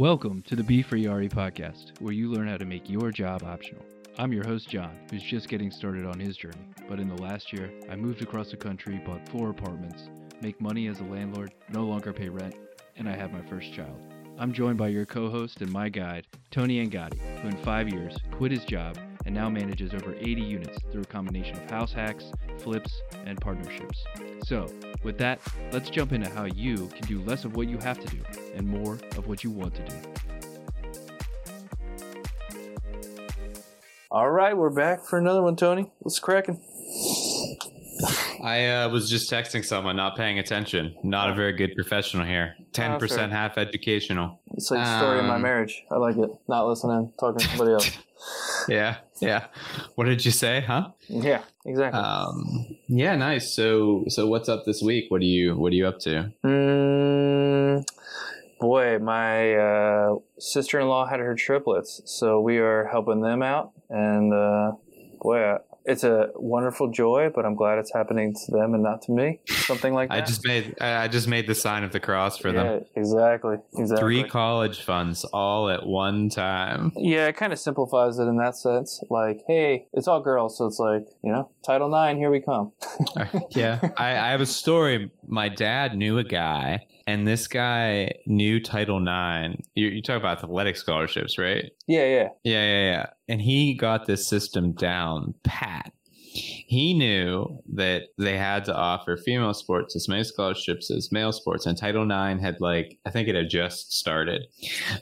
Welcome to the Be Free RE podcast, where you learn how to make your job optional. I'm your host, John, who's just getting started on his journey. But in the last year, I moved across the country, bought four apartments, make money as a landlord, no longer pay rent, and I have my first child. I'm joined by your co host and my guide, Tony Angotti, who in five years quit his job and now manages over 80 units through a combination of house hacks, flips, and partnerships. So, with that, let's jump into how you can do less of what you have to do and more of what you want to do. All right, we're back for another one, Tony. What's cracking? I uh, was just texting someone, not paying attention. Not a very good professional here. Ten percent half educational. It's like the story of my Um, marriage. I like it. Not listening, talking to somebody else. Yeah, yeah. What did you say, huh? yeah, exactly. Um, yeah, nice. So, so what's up this week? What are you What are you up to? Mm, boy, my uh, sister-in-law had her triplets, so we are helping them out, and uh, boy, uh, it's a wonderful joy. But I'm glad it's happening to them and not to me. Something like that. I just made I just made the sign of the cross for yeah, them. exactly, exactly. Three college funds all at one time. Yeah, it kind of simplifies it in that sense. Like, hey, it's all girls, so it's like, you know, Title Nine, here we come. yeah, I, I have a story. My dad knew a guy, and this guy knew Title IX. You, you talk about athletic scholarships, right? Yeah, yeah. Yeah, yeah, yeah. And he got this system down pat. He knew that they had to offer female sports as many scholarships as male sports, and Title IX had like I think it had just started.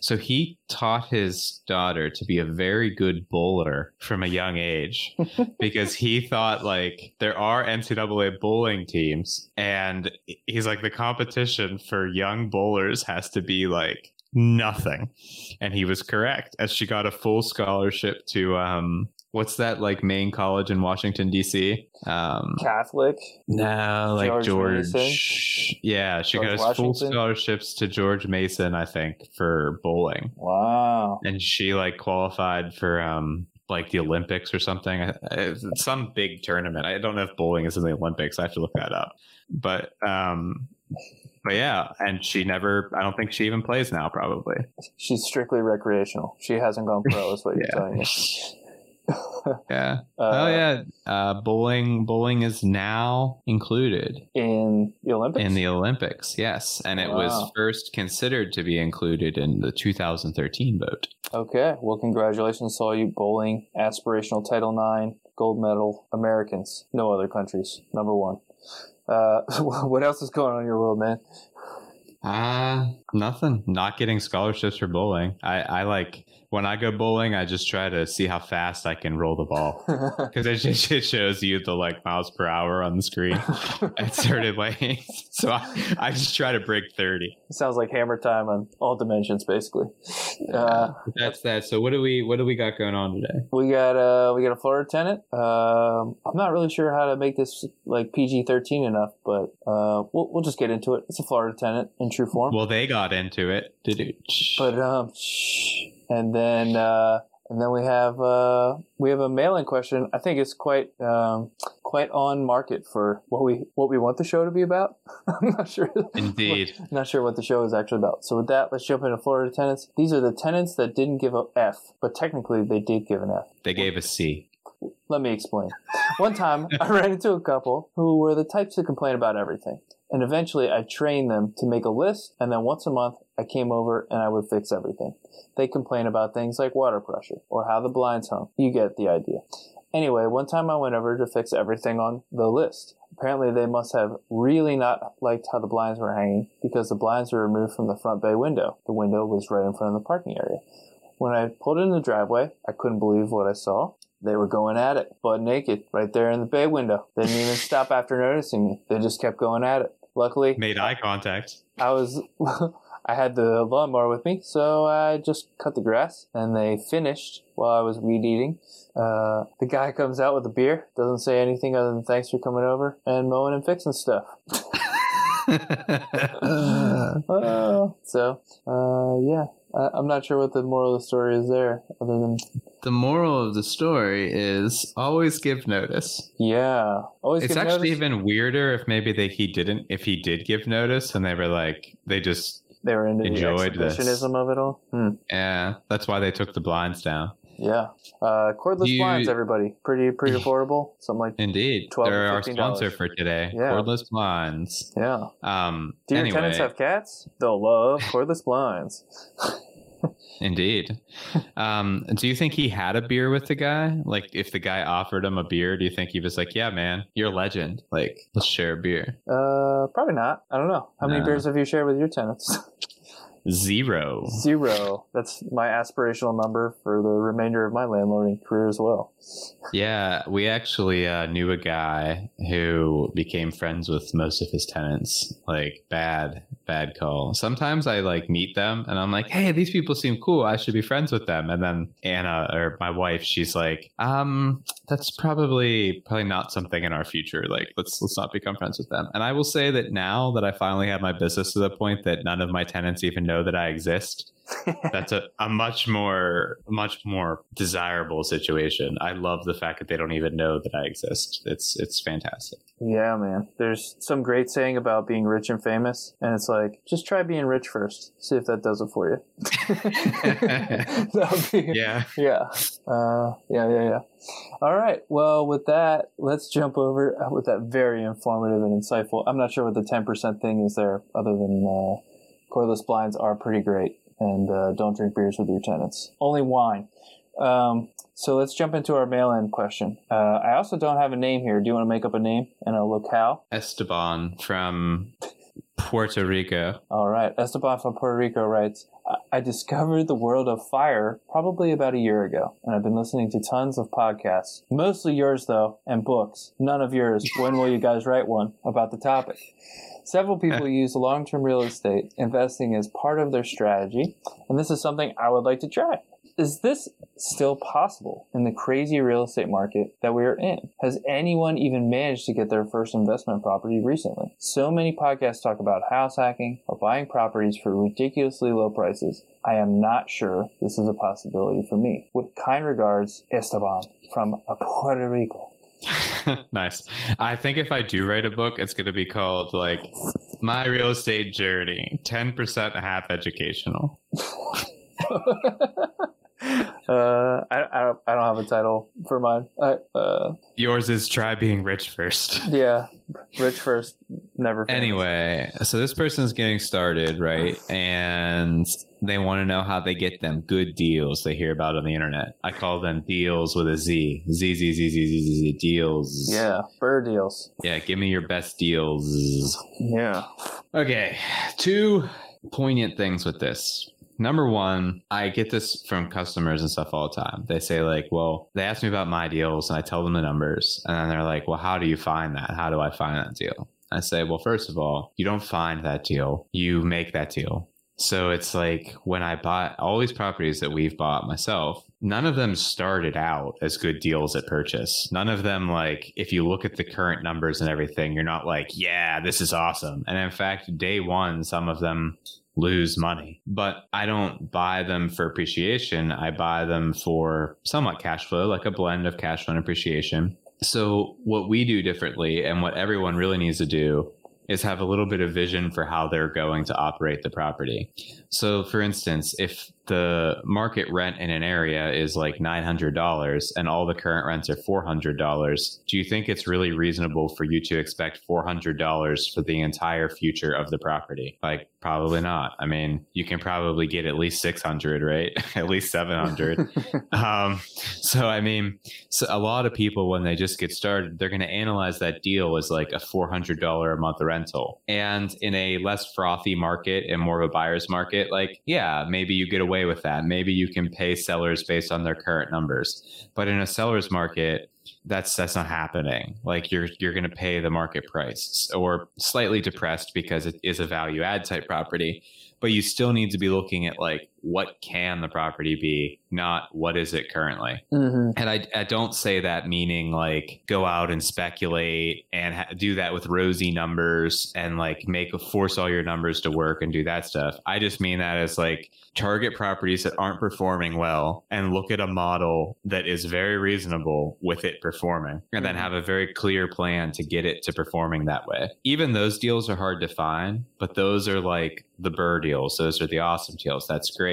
So he taught his daughter to be a very good bowler from a young age because he thought like there are NCAA bowling teams, and he's like the competition for young bowlers has to be like nothing and he was correct as she got a full scholarship to um what's that like main college in washington dc um Catholic. no like George george, yeah she George got full scholarships to george mason i think for bowling. Wow. and she like qualified for um like the olympics or something. Some big tournament. I don't know if bowling is in the olympics. I have to look that up. But um but yeah and she never i don't think she even plays now probably. She's strictly recreational. She hasn't gone pro, is what you're telling me. yeah Uh, oh yeah uh bowling bowling is now included In the Olympics? in the olympics yes and it was first considered to be included in the 2013 vote Okay. Well, congratulations to all you bowling, aspirational Title IX, gold medal Americans. No other countries. Number one. Uh, what else is going on in your world, man? Uh nothing. Not getting scholarships for bowling. I, I like when I go bowling, I just try to see how fast I can roll the ball because it just it shows you the like miles per hour on the screen at certain lanes. So I, I just try to break thirty. Sounds like hammer time on all dimensions, basically. Uh, That's that. So what do we what do we got going on today? we got uh, we got a Florida tenant. Um, I'm not really sure how to make this like PG-13 enough, but uh, we'll we'll just get into it. It's a Florida tenant in true form. Well, they got into it. Did it? But um, shh. And then uh, and then we have uh, we have a mail-in question. I think it's quite um, quite on market for what we what we want the show to be about. I'm not sure. Indeed. not sure what the show is actually about. So with that, let's jump into Florida tenants. These are the tenants that didn't give a F, but technically they did give an F. They gave a C. Let me explain. One time, I ran into a couple who were the types to complain about everything. And eventually, I trained them to make a list, and then once a month, I came over and I would fix everything. They complain about things like water pressure or how the blinds hung. You get the idea. Anyway, one time I went over to fix everything on the list. Apparently, they must have really not liked how the blinds were hanging because the blinds were removed from the front bay window. The window was right in front of the parking area. When I pulled in the driveway, I couldn't believe what I saw. They were going at it, butt naked, right there in the bay window. They didn't even stop after noticing me. They just kept going at it. Luckily, Made eye contact. I was, I had the lawnmower with me, so I just cut the grass, and they finished while I was weed eating. Uh, the guy comes out with a beer, doesn't say anything other than thanks for coming over and mowing and fixing stuff. Uh, so, uh, yeah, I, I'm not sure what the moral of the story is there, other than the moral of the story is always give notice. yeah, always. It's actually notice. even weirder if maybe they he didn't if he did give notice and they were like they just They were into Enjoyed the this. exhibitionism of it all. Hmm. Yeah, that's why they took the blinds down. Yeah. Uh, cordless You- blinds, everybody. Pretty pretty affordable. Something like Indeed, 12 they're our sponsor for today. Yeah. Cordless blinds. yeah. Um, Do your anyway, tenants have cats? They'll love cordless blinds. indeed. um, do you think he had a beer with the guy? Like, if the guy offered him a beer, do you think he was like, "Yeah, man, you're a legend. Like, let's share a beer." Uh, probably not. I don't know. How many No. beers have you shared with your tenants? Zero. Zero. That's my aspirational number for the remainder of my landlording career as well. Yeah, we actually uh, knew a guy who became friends with most of his tenants. Like bad, bad call. Sometimes I like meet them and I'm like, "Hey, these people seem cool. I should be friends with them." And then Anna or my wife, she's like, "Um, that's probably probably not something in our future. Like, let's let's not become friends with them." And I will say that now that I finally have my business to the point that none of my tenants even know that I exist, that's a, a much more much more desirable situation i love the fact that they don't even know that i exist it's it's fantastic Yeah, man. There's some great saying about being rich and famous, and it's like just try being rich first. See if that does it for you. be yeah yeah. Uh, yeah, yeah, yeah. All right. Well, with that, let's jump over uh, with that very informative and insightful. I'm not sure what the 10% thing is there, other than uh, cordless blinds are pretty great. And uh, don't drink beers with your tenants. Only wine. Um, so let's jump into our mail-in question. Uh, I also don't have a name here. Do you want to make up a name and a locale? esteban from puerto rico All right. Esteban from Puerto Rico writes, "I- discovered the world of fire probably about a year ago, and I've been listening to tons of podcasts. Mostly yours, though, and books. None of yours. When will you guys write one about the topic? Several people use long term real estate investing as part of their strategy, and this is something I would like to try. Is this still possible in the crazy real estate market that we are in? Has anyone even managed to get their first investment property recently? So many podcasts talk about house hacking or buying properties for ridiculously low prices. I am not sure this is a possibility for me. With kind regards, Esteban from Puerto Rico. nice i think if i do write a book it's going to be called like my real estate journey 10% half educational uh, I, I, don't, I don't have a title for mine. I, uh, yours is try being rich first yeah, rich first, never. famous. Anyway, so this person's getting started, right? And they want to know how they get them good deals they hear about on the internet. I call them deals with a Z. Z, Z, Z, Z, Z, Z, Z, deals. Yeah, BRRRR deals. Yeah, give me your best deals. Yeah. Okay, two poignant things with this. Number one, I get this from customers and stuff all the time. They say, like, well, they ask me about my deals and I tell them the numbers. And then they're like, well, how do you find that? How do I find that deal? I say, well, first of all, you don't find that deal, you make that deal. So it's like when I bought all these properties that we've bought myself, none of them started out as good deals at purchase. None of them, like, if you look at the current numbers and everything, you're not like, yeah, this is awesome. And in fact, day one, some of them lose money. But I don't buy them for appreciation. I buy them for somewhat cash flow, like a blend of cash flow and appreciation. So, what we do differently and what everyone really needs to do is have a little bit of vision for how they're going to operate the property. So, for instance, if the market rent in an area is like $900 and all the current rents are $400, do you think it's really reasonable for you to expect $400 for the entire future of the property? Like, probably not. I mean, you can probably get at least 600, right? at least 700. um, so, I mean, so a lot of people, when they just get started, they're going to analyze that deal as like a $400 a month rental. And in a less frothy market and more of a buyer's market, like, yeah, maybe you get away with that. Maybe you can pay sellers based on their current numbers. But in a seller's market, that's that's not happening. Like you're you're going to pay the market price or slightly depressed because it is a value add type property, but you still need to be looking at like what can the property be, not what is it currently. Mm-hmm. And I, I don't say that meaning like go out and speculate and ha- do that with rosy numbers and like make a force all your numbers to work and do that stuff. I just mean that as like target properties that aren't performing well and look at a model that is very reasonable with it performing and then have a very clear plan to get it to performing that way. Even those deals are hard to find, but those are like the BRRRR deals. Those are the awesome deals. That's great.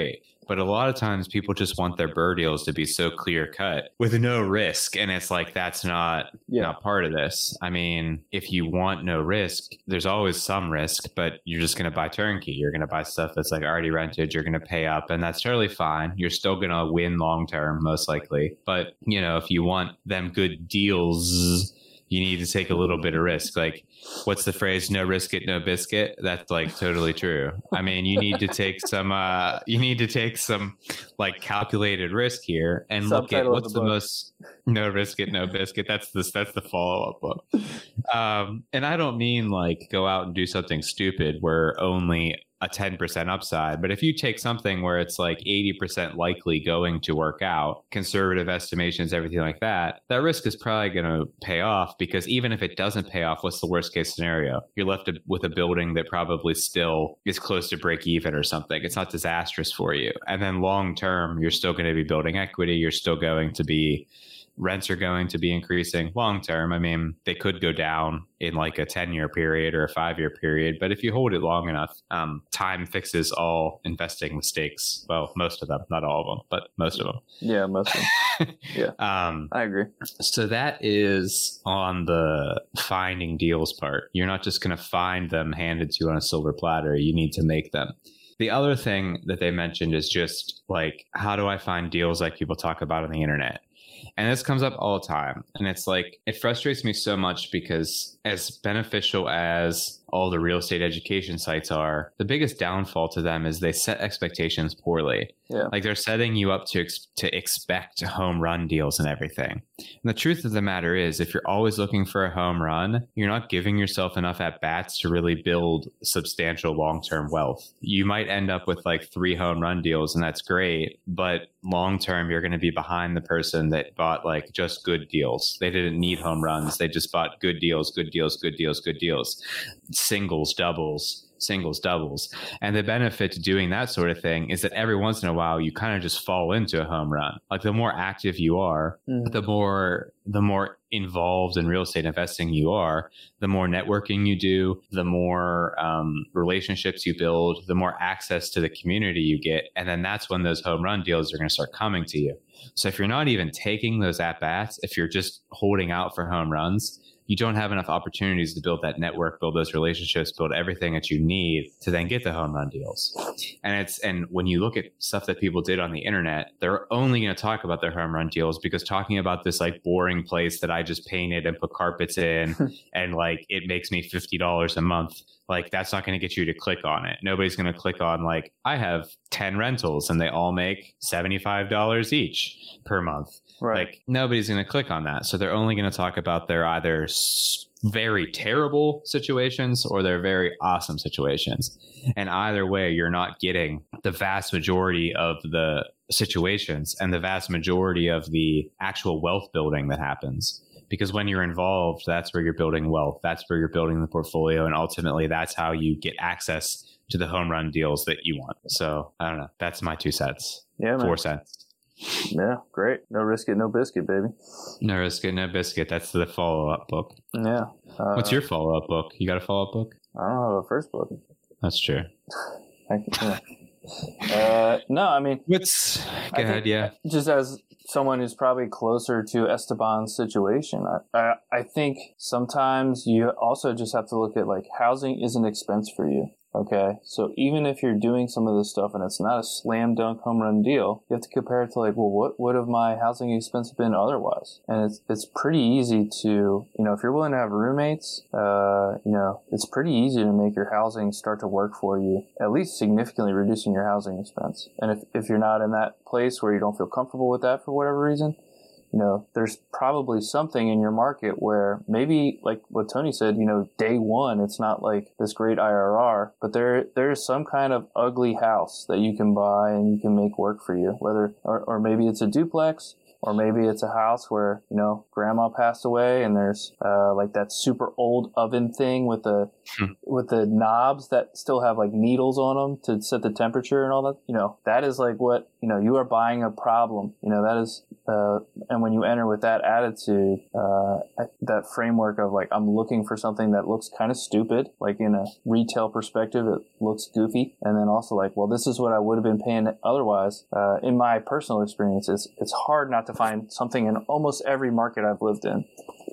But a lot of times people just want their BRRRR deals to be so clear cut with no risk. And it's like, that's not, Yeah. not part of this. I mean, if you want no risk, there's always some risk, but you're just going to buy turnkey. You're going to buy stuff that's like already rented. You're going to pay up, and that's totally fine. You're still going to win long term, most likely. But, you know, if you want them good deals, you need to take a little bit of risk. Like, what's the phrase? No risk it, no biscuit. That's like totally true. I mean, you need to take some, uh, you need to take some like calculated risk here and look at what's the the most no risk it, no biscuit. That's this, that's the follow up book. Um, and I don't mean like go out and do something stupid where only a 10% upside. But if you take something where it's like 80% likely going to work out, conservative estimations, everything like that, that risk is probably going to pay off because even if it doesn't pay off, what's the worst case scenario? You're left with a building that probably still is close to break even or something. It's not disastrous for you. And then long term, you're still going to be building equity. You're still going to be rents are going to be increasing long term. I mean, they could go down in like a 10 year period or a five year period, but if you hold it long enough, um, time fixes all investing mistakes. Well, most of them, not all of them, but most of them. Yeah, most of them. Um, I agree. so that is on the finding deals part. You're not just going to find them handed to you on a silver platter. You need to make them. The other thing that they mentioned is just like, how do I find deals like people talk about on the internet? And this comes up all the time. And it's like, it frustrates me so much because, as beneficial as all the real estate education sites are, the biggest downfall to them is they set expectations poorly. Yeah. Like they're setting you up to, ex- to expect home run deals and everything. And the truth of the matter is, if you're always looking for a home run, you're not giving yourself enough at bats to really build substantial long term wealth. You might end up with like three home run deals, and that's great. But long term, you're going to be behind the person that bought like just good deals. They didn't need home runs, they just bought good deals, good deals, good deals, good deals, singles, doubles. Singles, doubles. And the benefit to doing that sort of thing is that every once in a while you kind of just fall into a home run. Like the more active you are, Mhm. the more the more involved in real estate investing you are, the more networking you do, the more um, relationships you build, the more access to the community you get, and then that's when those home run deals are going to start coming to you. So if you're not even taking those at bats, if you're just holding out for home runs, you don't have enough opportunities to build that network, build those relationships, build everything that you need to then get the home run deals. And it's and when you look at stuff that people did on the internet, they're only going to talk about their home run deals because talking about this like boring place that I just painted and put carpets in and like it makes me fifty dollars a month. Like that's not going to get you to click on it. Nobody's going to click on like I have ten rentals and they all make seventy five dollars each per month. Right. Like nobody's going to click on that. So they're only going to talk about their either very terrible situations or their very awesome situations. And either way, you're not getting the vast majority of the situations and the vast majority of the actual wealth building that happens. Because when you're involved, that's where you're building wealth. That's where you're building the portfolio. And ultimately, that's how you get access to the home run deals that you want. So I don't know. That's my two cents, yeah, man. four cents. Yeah, great. No risk it, no biscuit, baby. No risk, it, no biscuit. That's the follow up book. Yeah. Uh, What's your follow up book? You got a follow up book? I don't have a first book. That's true. I can, yeah. uh, no, I mean, What's go ahead? Yeah. just as someone who's probably closer to Esteban's situation, I, I, I think sometimes you also just have to look at like housing is an expense for you. Okay. So even if you're doing some of this stuff and it's not a slam dunk home run deal, you have to compare it to like, well, what would have my housing expense been otherwise? And it's, it's pretty easy to, you know, if you're willing to have roommates, uh, you know, it's pretty easy to make your housing start to work for you, at least significantly reducing your housing expense. And if, if you're not in that place where you don't feel comfortable with that for whatever reason, you know, there's probably something in your market where maybe like what Tony said, you know, day one, it's not like this great IRR, but there, there's some kind of ugly house that you can buy and you can make work for you, whether, or, or maybe it's a duplex or maybe it's a house where you know grandma passed away and there's uh, like that super old oven thing with the Hmm. with the knobs that still have like needles on them to set the temperature and all that you know that is like what you know you are buying a problem you know that is uh, and when you enter with that attitude uh, that framework of like i'm looking for something that looks kind of stupid like in a retail perspective it looks goofy and then also like well this is what i would have been paying otherwise uh, in my personal experience it's, it's hard not to find something in almost every market i've lived in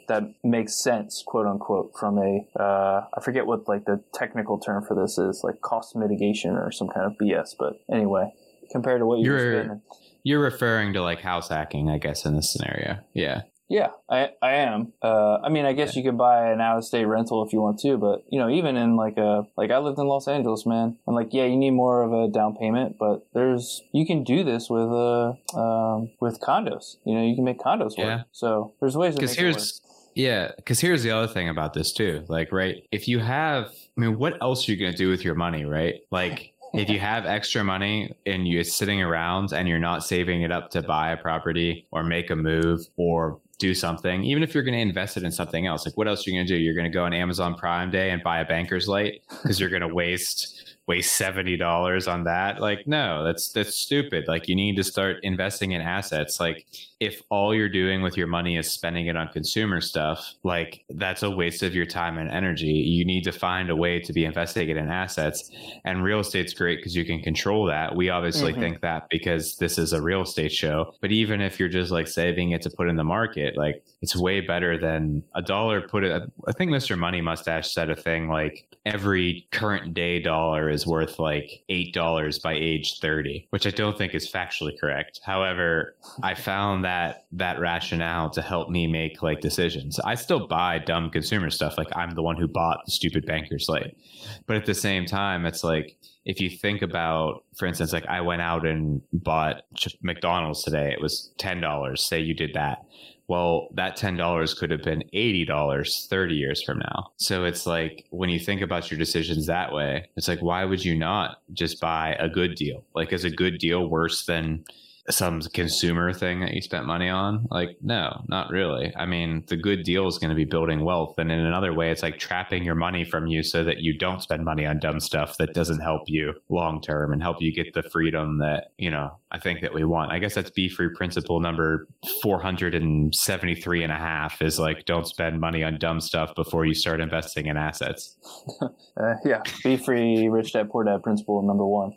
that makes sense, quote unquote, from a uh, I forget what like the technical term for this is, like cost mitigation or some kind of BS. But anyway, compared to what you were You're- You're referring to like house hacking, I guess, in this scenario. Yeah. Yeah, I I am. Uh, I mean, I guess you could buy an out of state rental if you want to, but you know, even in like a like I lived in Los Angeles, man, and like yeah, you need more of a down payment, but there's you can do this with uh um, with condos. You know, you can make condos work. Yeah. So there's ways Because make it work. here's yeah, because here's the other thing about this too. Like, right, if you have, I mean, what else are you gonna do with your money, right? Like. If you have extra money and you're sitting around and you're not saving it up to buy a property or make a move or do something, even if you're going to invest it in something else, like what else are you going to do? You're going to go on Amazon Prime Day and buy a banker's light because you're going to waste waste seventy dollars on that. Like, no, that's that's stupid. Like, you need to start investing in assets. Like, if all you're doing with your money is spending it on consumer stuff, like that's a waste of your time and energy. You need to find a way to be investing it in assets. And real estate's great because you can control that. We obviously Mhm. think that because this is a real estate show. But even if you're just like saving it to put in the market, like it's way better than a dollar put it. I think Mr. Money Mustache said a thing like every current day dollar is worth like eight dollars by age 30, which I don't think is factually correct. However, I found that that rationale to help me make like decisions. I still buy dumb consumer stuff. Like I'm the one who bought the stupid banker slate. But at the same time, it's like if you think about, for instance, like I went out and bought McDonald's today, it was ten dollars. Say you did that. Well, that ten dollars could have been eighty dollars thirty years from now. So it's like when you think about your decisions that way, it's like why would you not just buy a good deal? Like is a good deal worse than some consumer thing that you spent money on? Like, no, not really. I mean, the good deal is going to be building wealth. And in another way, it's like trapping your money from you so that you don't spend money on dumb stuff that doesn't help you long term and help you get the freedom that, you know, I think that we want. I guess that's be free principle number 473 and a half is like, don't spend money on dumb stuff before you start investing in assets. Uh, yeah, be free, rich dad, poor dad principle number one.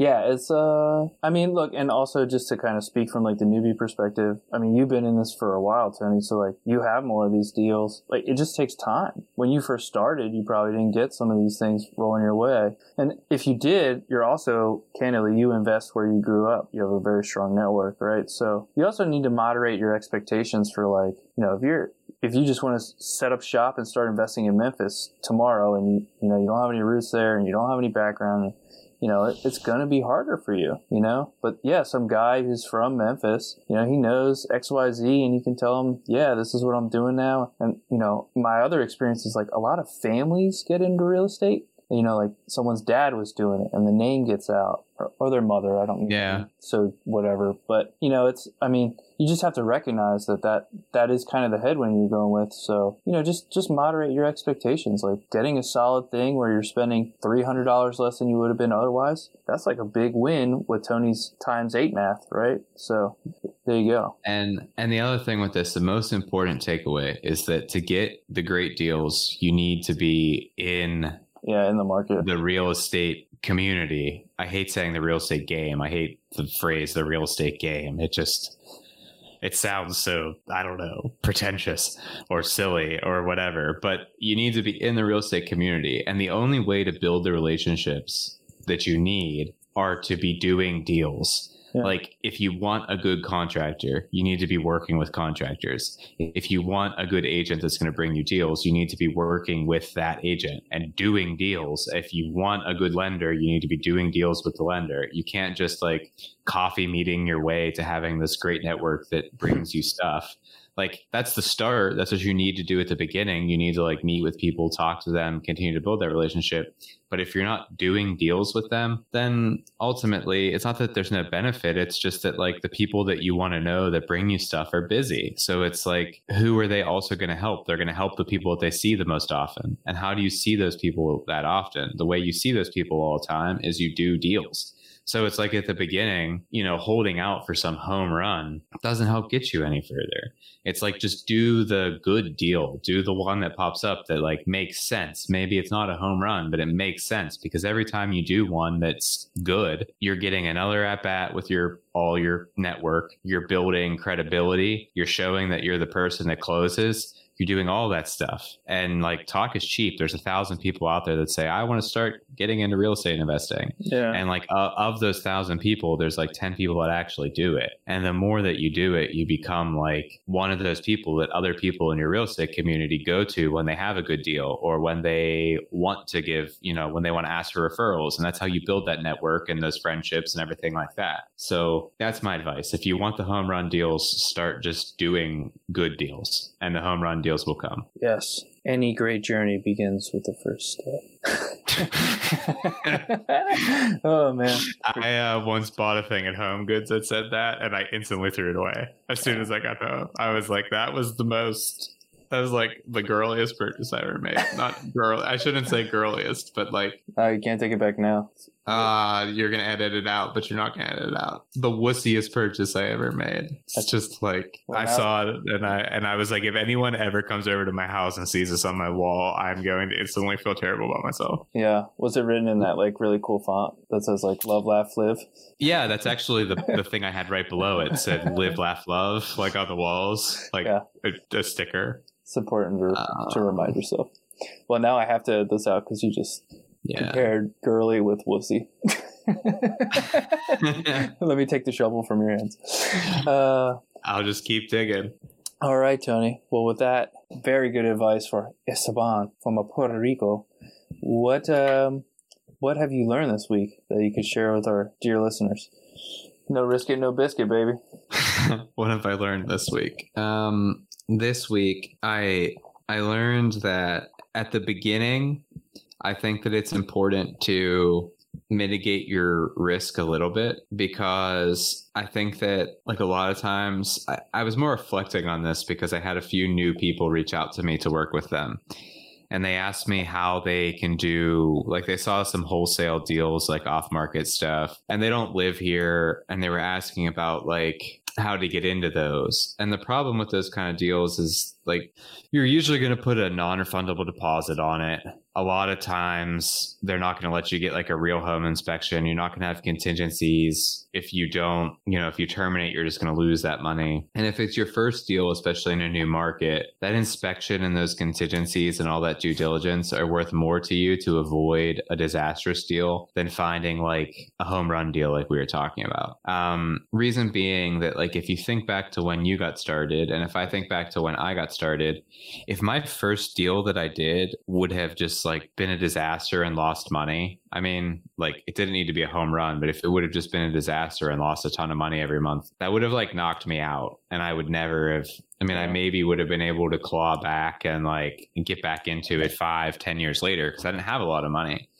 Yeah, it's uh, I mean, look, and also just to kind of speak from like the newbie perspective. I mean, you've been in this for a while, Tony. So like, you have more of these deals. Like, it just takes time. When you first started, you probably didn't get some of these things rolling your way. And if you did, you're also candidly you invest where you grew up. You have a very strong network, right? So you also need to moderate your expectations for like, you know, if you're if you just want to set up shop and start investing in Memphis tomorrow, and you you know you don't have any roots there, and you don't have any background, you know it, it's going to be harder for you, you know. But yeah, some guy who's from Memphis, you know, he knows X Y Z, and you can tell him, yeah, this is what I'm doing now. And you know, my other experience is like a lot of families get into real estate. You know, like someone's dad was doing it, and the name gets out, or, or their mother. I don't. Yeah. So whatever, but you know, it's. I mean, you just have to recognize that that that is kind of the headwind you're going with. So you know, just just moderate your expectations. Like getting a solid thing where you're spending three hundred dollars less than you would have been otherwise. That's like a big win with Tony's times eight math, right? So there you go. And and the other thing with this, the most important takeaway is that to get the great deals, you need to be in Yeah, in the market. the real estate community. I hate saying the real estate game. I hate the phrase the real estate game. It just it sounds so I don't know pretentious or silly or whatever. But you need to be in the real estate community, and the only way to build the relationships that you need are to be doing deals. Yeah. Like if you want a good contractor, you need to be working with contractors. If you want a good agent that's going to bring you deals, you need to be working with that agent and doing deals. If you want a good lender, you need to be doing deals with the lender. You can't just like coffee meeting your way to having this great network that brings you stuff. Like that's the start. That's what you need to do at the beginning. You need to like meet with people, talk to them, continue to build that relationship. But if you're not doing deals with them, then ultimately it's not that there's no benefit. It's just that like the people that you want to know that bring you stuff are busy. So it's like, who are they also going to help? They're going to help the people that they see the most often. And how do you see those people that often? The way you see those people all the time is you do deals. So it's like at the beginning, you know, holding out for some home run doesn't help get you any further. It's like just do the good deal, do the one that pops up that like makes sense. Maybe it's not a home run, but it makes sense because every time you do one that's good, you're getting another at bat with your all your network, you're building credibility, you're showing that you're the person that closes you're doing all that stuff. And like talk is cheap. There's a thousand people out there that say, I want to start getting into real estate investing. Yeah. And like uh, of those thousand people, there's like 10 people that actually do it. And the more that you do it, you become like one of those people that other people in your real estate community go to when they have a good deal or when they want to give, you know, when they want to ask for referrals. And that's how you build that network and those friendships and everything like that. So that's my advice. If you want the home run deals, start just doing good deals and the home run deals will come. Yes. Any great journey begins with the first step. oh man. I uh, once bought a thing at Home Goods that said that, and I instantly threw it away as soon as I got home. I was like, that was the most. That was like the girliest purchase I ever made. Not girl. I shouldn't say girliest, but like, Uh, you can't take it back now. uh, you're gonna edit it out, but you're not gonna edit it out. The wussiest purchase I ever made. It's just like Well, I now- saw it, and I and I was like, if anyone ever comes over to my house and sees this on my wall, I'm going to instantly feel terrible about myself. Yeah. Was it written in that like really cool font that says like love, laugh, live? Yeah, that's actually the, the thing I had right below it. said "Live, Laugh, Love" like on the walls, like Yeah. a, a sticker. It's important to, Uh, to remind yourself. Well, now I have to edit this out because you just Yeah. compared girly with wussy. Let me take the shovel from your hands. Uh, I'll just keep digging. all right, Tony. Well, with that, very good advice for Esteban from Puerto Rico. What um, what have you learned this week that you could share with our dear listeners? No risk it, no biscuit, baby. what have I learned this week? Um, this week, I I learned that at the beginning, I think that it's important to mitigate your risk a little bit because I think that like a lot of times I, I was more reflecting on this because I had a few new people reach out to me to work with them. And they asked me how they can do like they saw some wholesale deals like off market stuff. And they don't live here. And they were asking about like how to get into those. And the problem with those kind of deals is like you're usually going to put a non-refundable deposit on it a lot of times they're not going to let you get like a real home inspection. You're not going to have contingencies. If you don't you know if you terminate you're just going to lose that money. And if it's your first deal especially in a new market that inspection and those contingencies and all that due diligence are worth more to you to avoid a disastrous deal than finding like a home run deal like we were talking about. Um, reason being that like if you think back to when you got started and if i think back to when i got started if my first deal that i did would have just like been a disaster and lost money i mean like it didn't need to be a home run but if it would have just been a disaster and lost a ton of money every month that would have like knocked me out and i would never have I mean, I maybe would have been able to claw back and like get back into it five, ten years later because I didn't have a lot of money.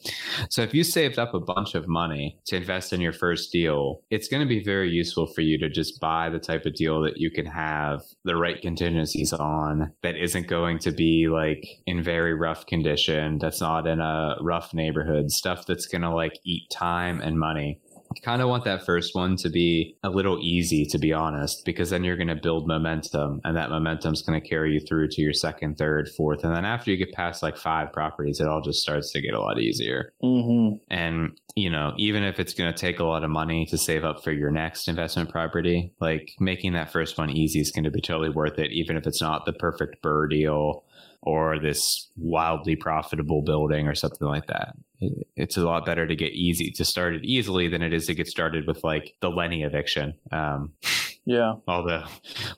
So if you saved up a bunch of money to invest in your first deal, it's going to be very useful for you to just buy the type of deal that you can have the right contingencies on that isn't going to be like in very rough condition, that's not in a rough neighborhood, stuff that's going to like eat time and money. You kind of want that first one to be a little easy, to be honest, because then you're going to build momentum and that momentum is going to carry you through to your second, third, fourth. And then after you get past like five properties, it all just starts to get a lot easier. Mm-hmm. And, you know, even if it's going to take a lot of money to save up for your next investment property, like making that first one easy is going to be totally worth it, even if it's not the perfect BRRRR deal or this wildly profitable building or something like that. It- It's a lot better to get easy to start it easily than it is to get started with like the Lenny eviction. Um, Yeah. although,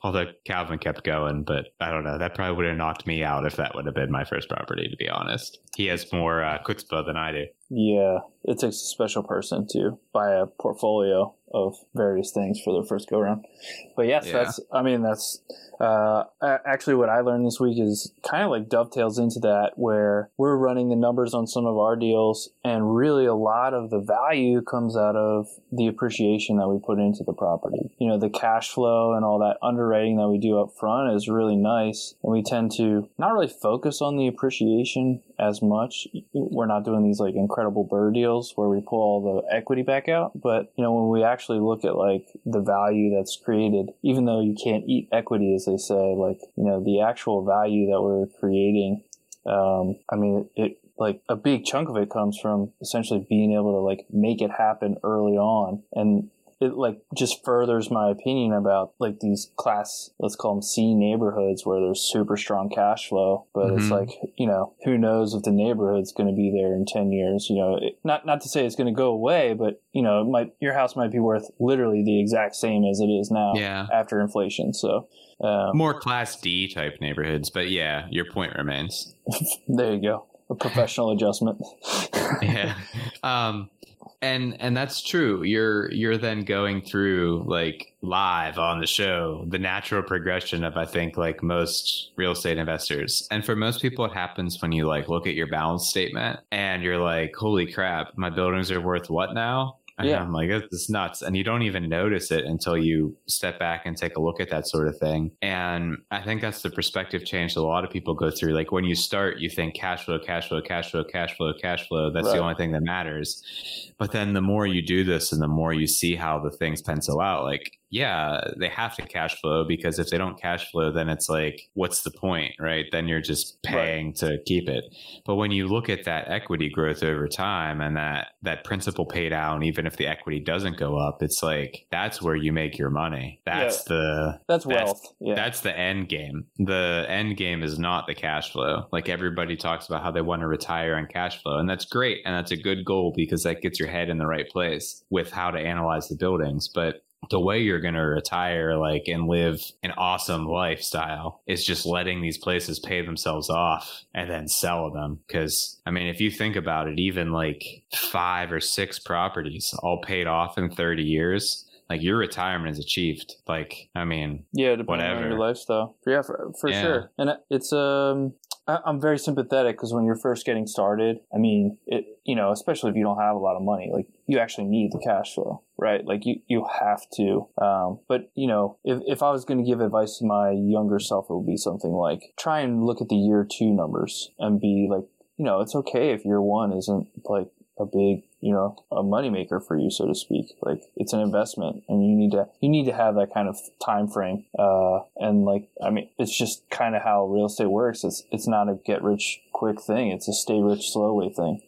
although Calvin kept going, but I don't know. That probably would have knocked me out if that would have been my first property. To be honest, he has more uh, chutzpah than I do. Yeah, it takes a special person to buy a portfolio of various things for their first go around. But yes, Yeah. that's. I mean, that's uh, actually what I learned this week is kind of like dovetails into that, where we're running the numbers on some of our deals, and really a lot of the value comes out of the appreciation that we put into the property. You know, the cash flow and all that underwriting that we do up front is really nice, and we tend to not really focus on the appreciation as much. We're not doing these like incredible BRRRR deals where we pull all the equity back out, but you know, when we actually look at like the value that's created, even though you can't eat equity, as they say, like, you know, the actual value that we're creating, um, I mean, it, like a big chunk of it comes from essentially being able to like make it happen early on. And it like just furthers my opinion about like these class let's call them C neighborhoods where there's super strong cash flow but it's Mhm. like you know who knows if the neighborhood's going to be there in 10 years you know it, not not to say it's going to go away but you know it might your house might be worth literally the exact same as it is now Yeah. after inflation so um, More class D type neighborhoods, but yeah, your point remains. there you go a professional adjustment yeah um and and that's true. You're you're then going through like live on the show the natural progression of i think like most real estate investors. And for most people it happens when you like look at your balance statement and you're like holy crap my buildings are worth what now and Yeah. I'm like, this is nuts. And you don't even notice it until you step back and take a look at that sort of thing. And I think that's the perspective change that a lot of people go through. Like when you start, you think cash flow, cash flow, cash flow, cash flow, cash flow. That's Right. the only thing that matters. But then the more you do this and the more you see how the things pencil out, like, yeah, they have to cash flow because if they don't cash flow, then it's like, what's the point, right? Then you're just paying to keep it. But when you look at that equity growth over time and that that principal pay down, even if the equity doesn't go up, it's like that's where you make your money. That's the that's That's- wealth yeah that's the end game. The end game is not the cash flow. Like everybody talks about how they want to retire on cash flow, and that's great and that's a good goal because that gets your head in the right place with how to analyze the buildings. But the way you're going to retire like and live an awesome lifestyle is just letting these places pay themselves off and then sell them because i mean if you think about it even like five or six properties all paid off in 30 years like your retirement is achieved like i mean Yeah, depending on whatever. your lifestyle. Yeah, for, for Yeah. sure. And it's um, I'm very sympathetic because when you're first getting started, I mean, it you know, especially if you don't have a lot of money, like you actually need the cash flow, right? Like you you have to. Um, but you know, if if I was going to give advice to my younger self, it would be something like try and look at the year two numbers and be like, you know, it's okay if year one isn't like a big you know a moneymaker for you so to speak. Like it's an investment and you need to you need to have that kind of time frame uh and like i mean it's just kind of how real estate works. It's it's not a get rich quick thing. It's a stay rich slowly thing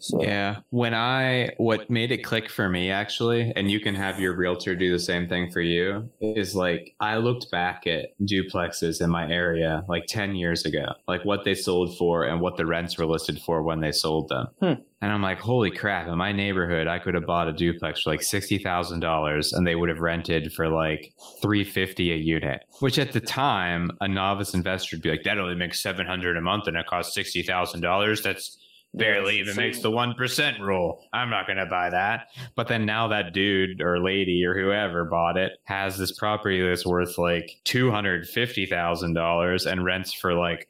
so Yeah. When I, what made it click for me actually, and you can have your realtor do the same thing for you, is like I looked back at duplexes in my area like 10 years ago, like what they sold for and what the rents were listed for when they sold them. Hmm. And I'm like, holy crap, in my neighborhood, I could have bought a duplex for like $60,000 and they would have rented for like 350 a unit, which at the time, a novice investor would be like, that only makes 700 a month and it costs $60,000. That's barely even makes the 1% rule. I'm not going to buy that. But then now that dude or lady or whoever bought it has this property that's worth like $250,000 and rents for like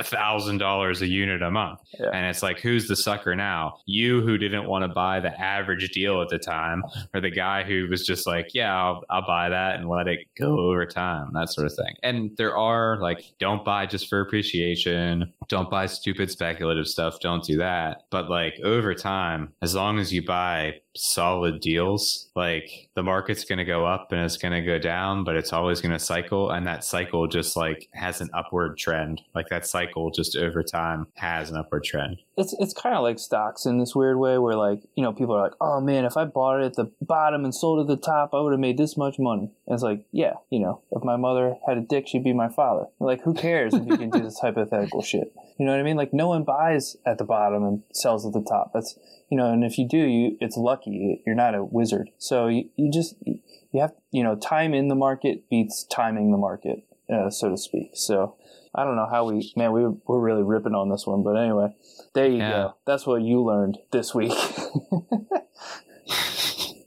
a thousand dollars a unit a month. Yeah. And it's like, who's the sucker now? You who didn't want to buy the average deal at the time, or the guy who was just like, yeah, I'll, I'll buy that and let it go over time, that sort of thing. And there are like, don't buy just for appreciation, don't buy stupid speculative stuff, don't do that. But like over time, as long as you buy solid deals, like the market's going to go up and it's going to go down, but it's always going to cycle. And that cycle just like has an upward trend. Like that cycle just over time has an upward trend. it's it's kind of like stocks in this weird way where like you know people are like oh man if i bought it at the bottom and sold at the top i would have made this much money and it's like yeah you know if my mother had a dick she'd be my father like who cares if you can do this hypothetical shit you know what i mean like no one buys at the bottom and sells at the top that's you know and if you do you it's lucky you're not a wizard so you, you just you have you know time in the market beats timing the market uh, so to speak so I don't know how we, man, we we're really ripping on this one, but anyway, there you Yeah. go. That's what you learned this week.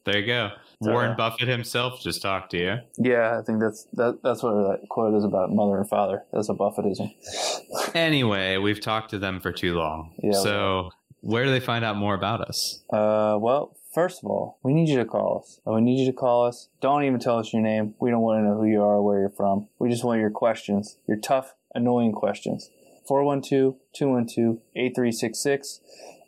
There you go. Warren Buffett himself just talked to you. yeah, I think that's that, that's what that quote is about mother and father. That's a Buffettism. Anyway, we've talked to them for too long. Yeah, so, where do they find out more about us? Uh, well, first of all, we need you to call us. We need you to call us. Don't even tell us your name. We don't want to know who you are or where you're from. We just want your questions, your tough, annoying questions. 412-212-8366.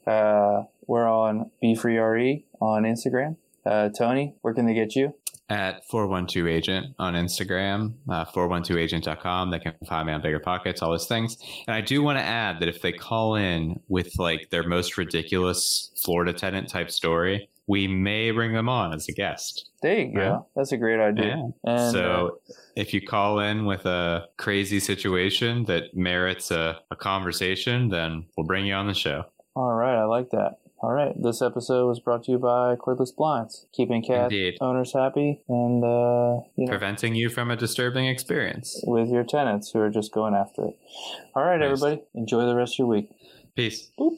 Uh, we're on Be Free RE on Instagram. Uh, Tony, where can they get you? At 412 Agent on Instagram, uh, 412agent.com. They can find me on Bigger Pockets, all those things. And I do want to add that if they call in with like their most ridiculous Florida tenant type story, we may bring them on as a guest. There you go. Yeah. That's a great idea. Yeah. And, uh, so if you call in with a crazy situation that merits a, a conversation, then we'll bring you on the show. all right, I like that. All right, this episode was brought to you by Cordless Blinds, keeping cat Indeed. owners happy and uh, you know Preventing you from a disturbing experience. with your tenants who are just going after it. All right, Nice. everybody, enjoy the rest of your week. Peace. Boop.